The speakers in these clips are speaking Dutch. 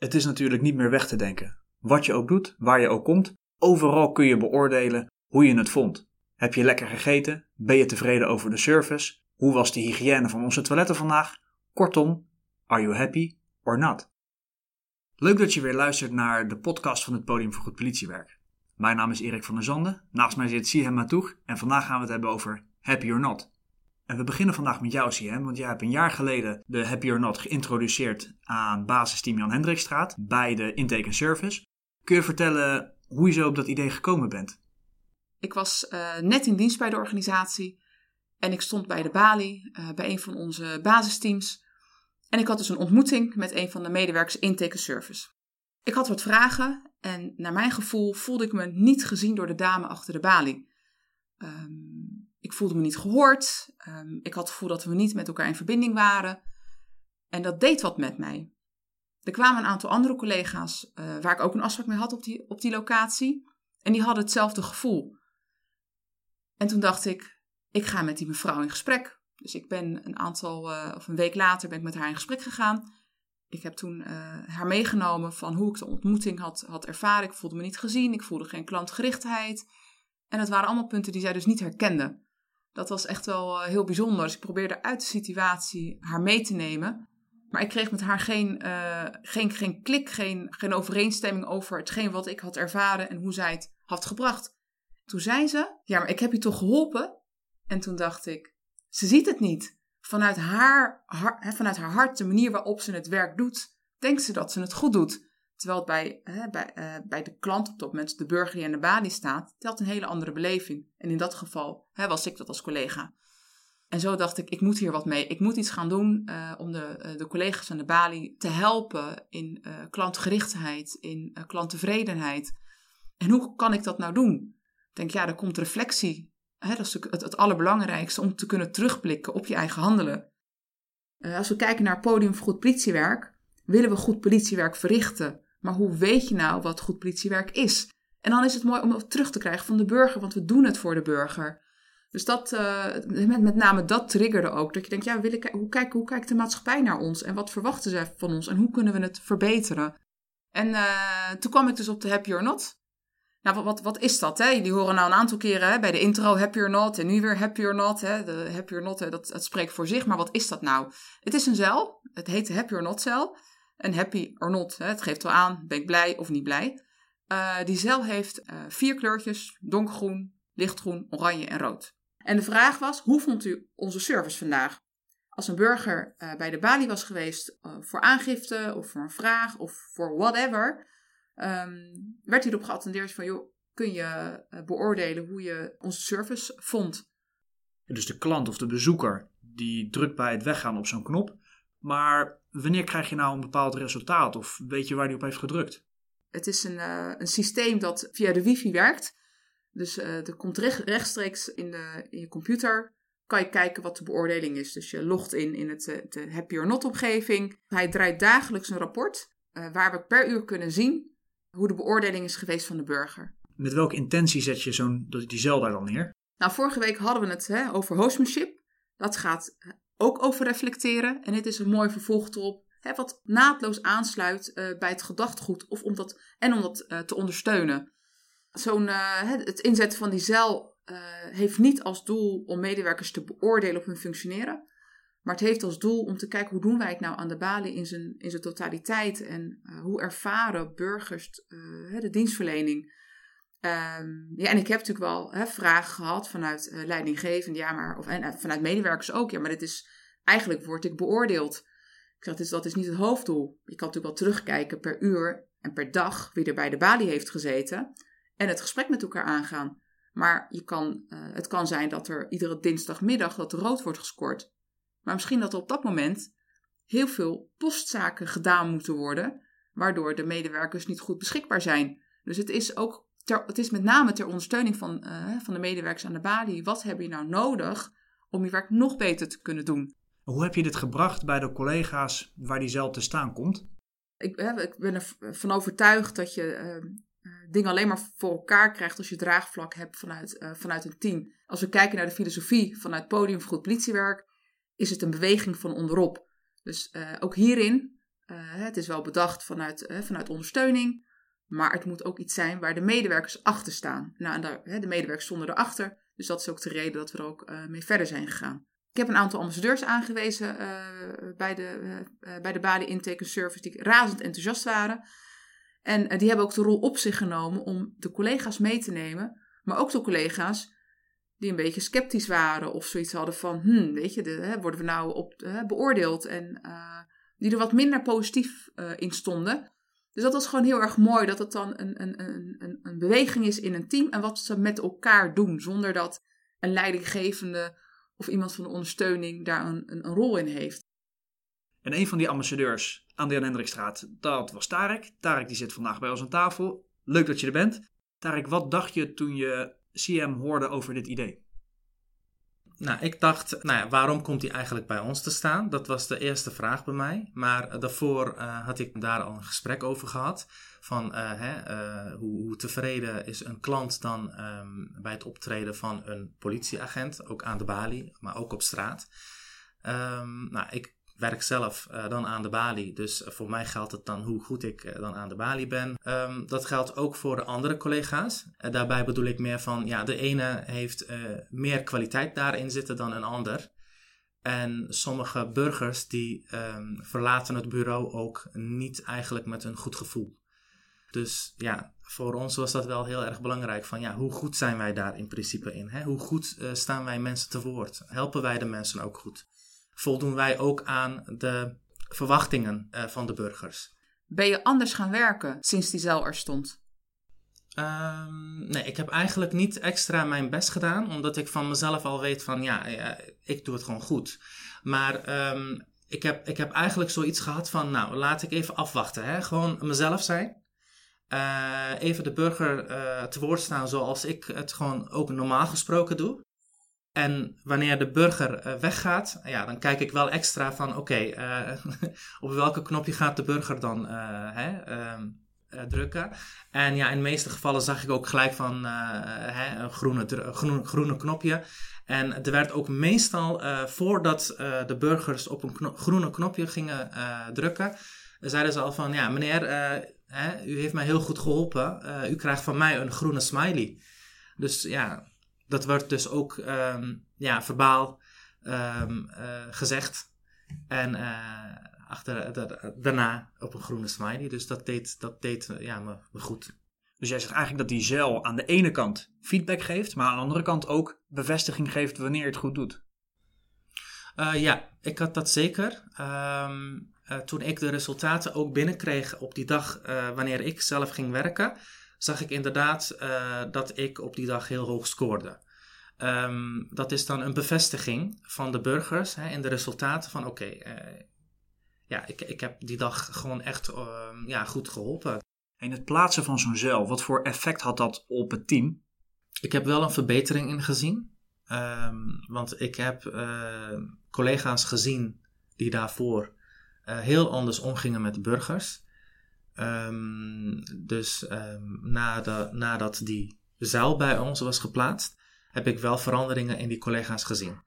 Het is natuurlijk niet meer weg te denken. Wat je ook doet, waar je ook komt, overal kun je beoordelen hoe je het vond. Heb je lekker gegeten? Ben je tevreden over de service? Hoe was de hygiëne van onze toiletten vandaag? Kortom, are you happy or not? Leuk dat je weer luistert naar de podcast van het Podium voor Goed Politiewerk. Mijn naam is Erik van der Zanden, naast mij zit Sihem Matoeg en vandaag gaan we het hebben over happy or not. En we beginnen vandaag met jou, Sihem, want jij hebt een jaar geleden de Happy or Not geïntroduceerd aan basisteam Jan Hendrikstraat bij de Intake Service. Kun je vertellen hoe je zo op dat idee gekomen bent? Ik was uh, net in dienst bij de organisatie en ik stond bij de balie uh, bij een van onze basisteams. En ik had dus een ontmoeting met een van de medewerkers Intake Service. Ik had wat vragen en naar mijn gevoel voelde ik me niet gezien door de dame achter de balie. Um, ik voelde me niet gehoord. Um, ik had het gevoel dat we niet met elkaar in verbinding waren. En dat deed wat met mij. Er kwamen een aantal andere collega's uh, waar ik ook een afspraak mee had op die, op die locatie. En die hadden hetzelfde gevoel. En toen dacht ik, ik ga met die mevrouw in gesprek. Dus ik ben een aantal, uh, of een week later ben ik met haar in gesprek gegaan. Ik heb toen uh, haar meegenomen van hoe ik de ontmoeting had, had ervaren. Ik voelde me niet gezien, ik voelde geen klantgerichtheid. En het waren allemaal punten die zij dus niet herkende dat was echt wel eh, heel bijzonder. Dus ik probeerde uit de situatie haar mee te nemen. Maar ik kreeg met haar geen, uh, geen, geen klik, geen, geen overeenstemming over hetgeen wat ik had ervaren en hoe zij het had gebracht. Toen zei ze: Ja, maar ik heb je toch geholpen? En toen dacht ik: Ze ziet het niet. Vanuit haar, haar, vanuit haar hart, de manier waarop ze het werk doet, denkt ze dat ze het goed doet. Terwijl het bij, bij, uh, bij de klant op dat moment, de burger die aan de balie staat, telt een hele andere beleving. En in dat geval hè, was ik dat als collega. En zo dacht ik, ik moet hier wat mee. Ik moet iets gaan doen uh, om de, uh, de collega's aan de balie te helpen in klantgerichtheid, in klanttevredenheid. En hoe kan ik dat nou doen? Ik denk, ja, er komt reflectie. Hè, dat is het, het allerbelangrijkste om te kunnen terugblikken op je eigen handelen. als we kijken naar podium voor goed politiewerk, willen we goed politiewerk verrichten. Maar hoe weet je nou wat goed politiewerk is? En dan is het mooi om het terug te krijgen van de burger, want we doen het voor de burger. Dus dat, uh, met, met name dat triggerde ook. Dat je denkt, ja, hoe, kijkt, hoe kijkt de maatschappij naar ons? En wat verwachten zij van ons? En hoe kunnen we het verbeteren? En uh, toen kwam ik dus op de Happy or Not. Nou, wat, wat, wat is dat? Hè? Jullie horen nou een aantal keren hè, bij de intro Happy or Not en nu weer Happy or Not. Hè? De Happy or Not, hè, dat, dat spreekt voor zich. Maar wat is dat nou? Het is een cel. Het heet de Happy or Not cel. En happy or not, hè, het geeft wel aan, ben ik blij of niet blij. Uh, die cel heeft uh, vier kleurtjes, donkergroen, lichtgroen, oranje en rood. En de vraag was, hoe vond u onze service vandaag? Als een burger uh, bij de balie was geweest voor aangifte of voor een vraag of voor whatever, um, werd hierop geattendeerd van, joh, kun je beoordelen hoe je onze service vond? Dus de klant of de bezoeker, die drukt bij het weggaan op zo'n knop, maar wanneer krijg je nou een bepaald resultaat of weet je waar die op heeft gedrukt? Het is een, uh, een systeem dat via de wifi werkt. Dus uh, er komt recht, rechtstreeks in, de, in je computer kan je kijken wat de beoordeling is. Dus je logt in in het, eh, de Happy or Not omgeving. Hij draait dagelijks een rapport waar we per uur kunnen zien hoe de beoordeling is geweest van de burger. Met welke intentie zet je zo'n die cel daar dan neer? Nou, vorige week hadden we het hè, over hostmanship. Dat gaat ook over reflecteren. En dit is een mooi vervolg erop, hè, wat naadloos aansluit uh, bij het gedachtegoed of om dat, en om dat uh, te ondersteunen. Zo'n, uh, het inzetten van die zeil heeft niet als doel om medewerkers te beoordelen op hun functioneren. Maar het heeft als doel om te kijken hoe doen wij het nou aan de balie in zijn, in zijn totaliteit. En hoe ervaren burgers de dienstverlening. Um, ja, en ik heb natuurlijk wel hè, vragen gehad vanuit uh, leidinggevende, ja, maar, of, en uh, vanuit medewerkers ook. Ja, maar dit is, eigenlijk word ik beoordeeld. Ik zeg, dat is, dat is niet het hoofddoel. Je kan natuurlijk wel terugkijken per uur en per dag wie er bij de balie heeft gezeten. En het gesprek met elkaar aangaan. Maar je kan, uh, het kan zijn dat er iedere dinsdagmiddag dat rood wordt gescoord. Maar misschien dat er op dat moment heel veel postzaken gedaan moeten worden, waardoor de medewerkers niet goed beschikbaar zijn. Dus het is ook het is met name ter ondersteuning van, uh, van de medewerkers aan de balie. Wat heb je nou nodig om je werk nog beter te kunnen doen? Hoe heb je dit gebracht bij de collega's waar die zelf te staan komt? Ik, ik ben ervan overtuigd dat je uh, dingen alleen maar voor elkaar krijgt als je draagvlak hebt vanuit, uh, vanuit een team. Als we kijken naar de filosofie vanuit Podium voor Goed Politiewerk, is het een beweging van onderop. Dus ook hierin het is wel bedacht vanuit, vanuit ondersteuning, maar het moet ook iets zijn waar de medewerkers achter staan. Nou, daar, de medewerkers stonden erachter, dus dat is ook de reden dat we er ook mee verder zijn gegaan. Ik heb een aantal ambassadeurs aangewezen bij, de, bij de Bali Intake Service die razend enthousiast waren. En die hebben ook de rol op zich genomen om de collega's mee te nemen, maar ook de collega's die een beetje sceptisch waren of zoiets hadden van, hmm, weet je, hè, worden we nou op, hè, beoordeeld en uh, die er wat minder positief uh, in stonden. Dus dat was gewoon heel erg mooi dat het dan een, een, een, een beweging is in een team en wat ze met elkaar doen, zonder dat een leidinggevende of iemand van de ondersteuning daar een, een, een rol in heeft. En een van die ambassadeurs aan de Jan Hendrikstraat, dat was Tarek. Tarek die zit vandaag bij ons aan tafel. Leuk dat je er bent. Tarek, wat dacht je toen je CM hoorde over dit idee? Nou, ik dacht, nou ja, waarom komt hij eigenlijk bij ons te staan? Dat was de eerste vraag bij mij. Maar daarvoor uh, had ik daar al een gesprek over gehad. Van uh, hè, hoe, hoe, tevreden is een klant dan um, bij het optreden van een politieagent, ook aan de balie, maar ook op straat. Um, nou, ik werk zelf uh, dan aan de balie. Dus uh, voor mij geldt het dan hoe goed ik uh, dan aan de balie ben. Um, dat geldt ook voor de andere collega's. daarbij bedoel ik meer van, ja, de ene heeft meer kwaliteit daarin zitten dan een ander. En sommige burgers die um, verlaten het bureau ook niet eigenlijk met een goed gevoel. Dus ja, voor ons was dat wel heel erg belangrijk. Van ja, hoe goed zijn wij daar in principe in? Hè? Hoe goed staan wij mensen te woord? Helpen wij de mensen ook goed? Voldoen wij ook aan de verwachtingen uh, van de burgers. Ben je anders gaan werken sinds die zeil er stond? Um, nee, ik heb eigenlijk niet extra mijn best gedaan, omdat ik van mezelf al weet van ja, ja ik doe het gewoon goed. Maar um, ik, heb, ik heb eigenlijk zoiets gehad van nou, laat ik even afwachten. Hè? Gewoon mezelf zijn. Uh, even de burger uh, te woord staan zoals ik het gewoon ook normaal gesproken doe. En wanneer de burger uh, weggaat, ja, dan kijk ik wel extra van oké, uh, op welke knopje gaat de burger dan uh, hè, ehm, drukken. En ja, in de meeste gevallen zag ik ook gelijk van hè, een groene, groen, groene knopje. En er werd ook meestal, voordat de burgers op een kno groene knopje gingen drukken, zeiden ze al van ja, meneer, hè, u heeft mij heel goed geholpen. u krijgt van mij een groene smiley. Dus ja, dat wordt dus ook um, ja, verbaal um, uh, gezegd. En uh, achter, daarna op een groene smiley. Dus dat deed, dat deed ja, me, me, goed. Dus jij zegt eigenlijk dat die zeil aan de ene kant feedback geeft, maar aan de andere kant ook bevestiging geeft wanneer je het goed doet. Uh, ja, ik had dat zeker. Um, toen ik de resultaten ook binnenkreeg op die dag wanneer ik zelf ging werken, zag ik inderdaad uh, dat ik op die dag heel hoog scoorde. Um, dat is dan een bevestiging van de burgers hè, in de resultaten van oké, okay, uh, ja, ik, ik heb die dag gewoon echt uh, ja, goed geholpen. En het plaatsen van zo'n zeil, wat voor effect had dat op het team? Ik heb wel een verbetering in gezien. Um, want ik heb uh, collega's gezien die daarvoor heel anders omgingen met de burgers. Um, dus um, nadat, nadat die zaal bij ons was geplaatst, heb ik wel veranderingen in die collega's gezien.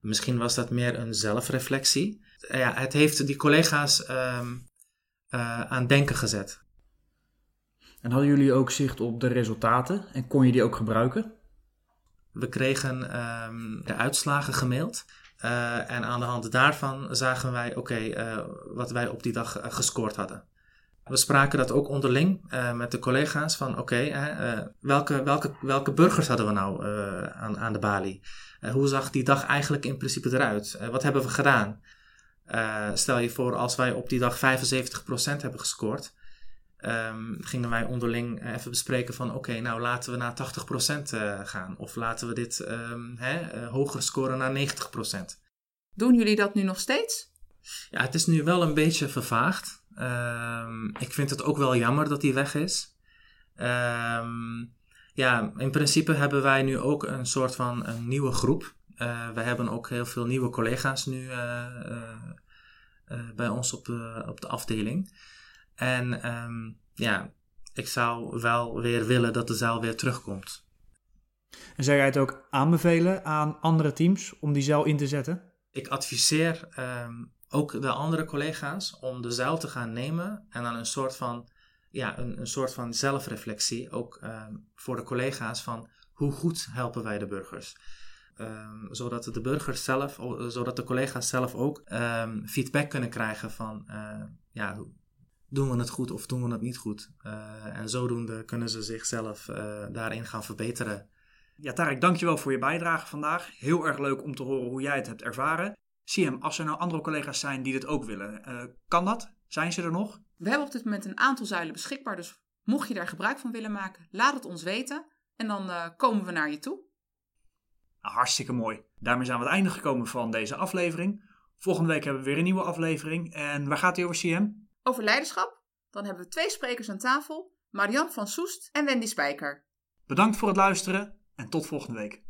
Misschien was dat meer een zelfreflectie. Ja, het heeft die collega's um, uh, aan denken gezet. En hadden jullie ook zicht op de resultaten en kon je die ook gebruiken? We kregen de uitslagen gemaild. Uh, en aan de hand daarvan zagen wij, oké, okay, uh, wat wij op die dag gescoord hadden. We spraken dat ook onderling uh, met de collega's van oké, okay, uh, welke, welke, welke burgers hadden we nou uh, aan, aan de balie? hoe zag die dag eigenlijk in principe eruit? wat hebben we gedaan? stel je voor als wij op die dag 75% hebben gescoord, um, gingen wij onderling even bespreken van oké, okay, nou laten we naar 80% gaan. Of laten we dit um, hoger scoren naar 90%. Doen jullie dat nu nog steeds? Ja, het is nu wel een beetje vervaagd. Um, ik vind het ook wel jammer dat hij weg is. Um, ja, in principe hebben wij nu ook een soort van een nieuwe groep. Uh, we hebben ook heel veel nieuwe collega's nu uh, uh, bij ons op, op de afdeling. En um, ja, ik zou wel weer willen dat de zaal weer terugkomt. En zou jij het ook aanbevelen aan andere teams om die zaal in te zetten? Ik adviseer ook de andere collega's om de zuil te gaan nemen en dan een soort van, ja, een, een soort van zelfreflectie ook ehm, voor de collega's van hoe goed helpen wij de burgers. Ehm, zodat de burgers zelf, zodat de collega's zelf ook ehm, feedback kunnen krijgen van uh, ja, doen we het goed of doen we het niet goed. Uh, en zodoende kunnen ze zichzelf uh, daarin gaan verbeteren. Ja, Tarek, dankjewel voor je bijdrage vandaag. Heel erg leuk om te horen hoe jij het hebt ervaren. CM, als er nou andere collega's zijn die dit ook willen, kan dat? Zijn ze er nog? We hebben op dit moment een aantal zuilen beschikbaar, dus mocht je daar gebruik van willen maken, laat het ons weten en dan komen we naar je toe. Nou, hartstikke mooi. Daarmee zijn we aan het einde gekomen van deze aflevering. Volgende week hebben we weer een nieuwe aflevering. En waar gaat die over, CM? Over leiderschap. Dan hebben we twee sprekers aan tafel. Marian van Soest en Wendy Spijker. Bedankt voor het luisteren en tot volgende week.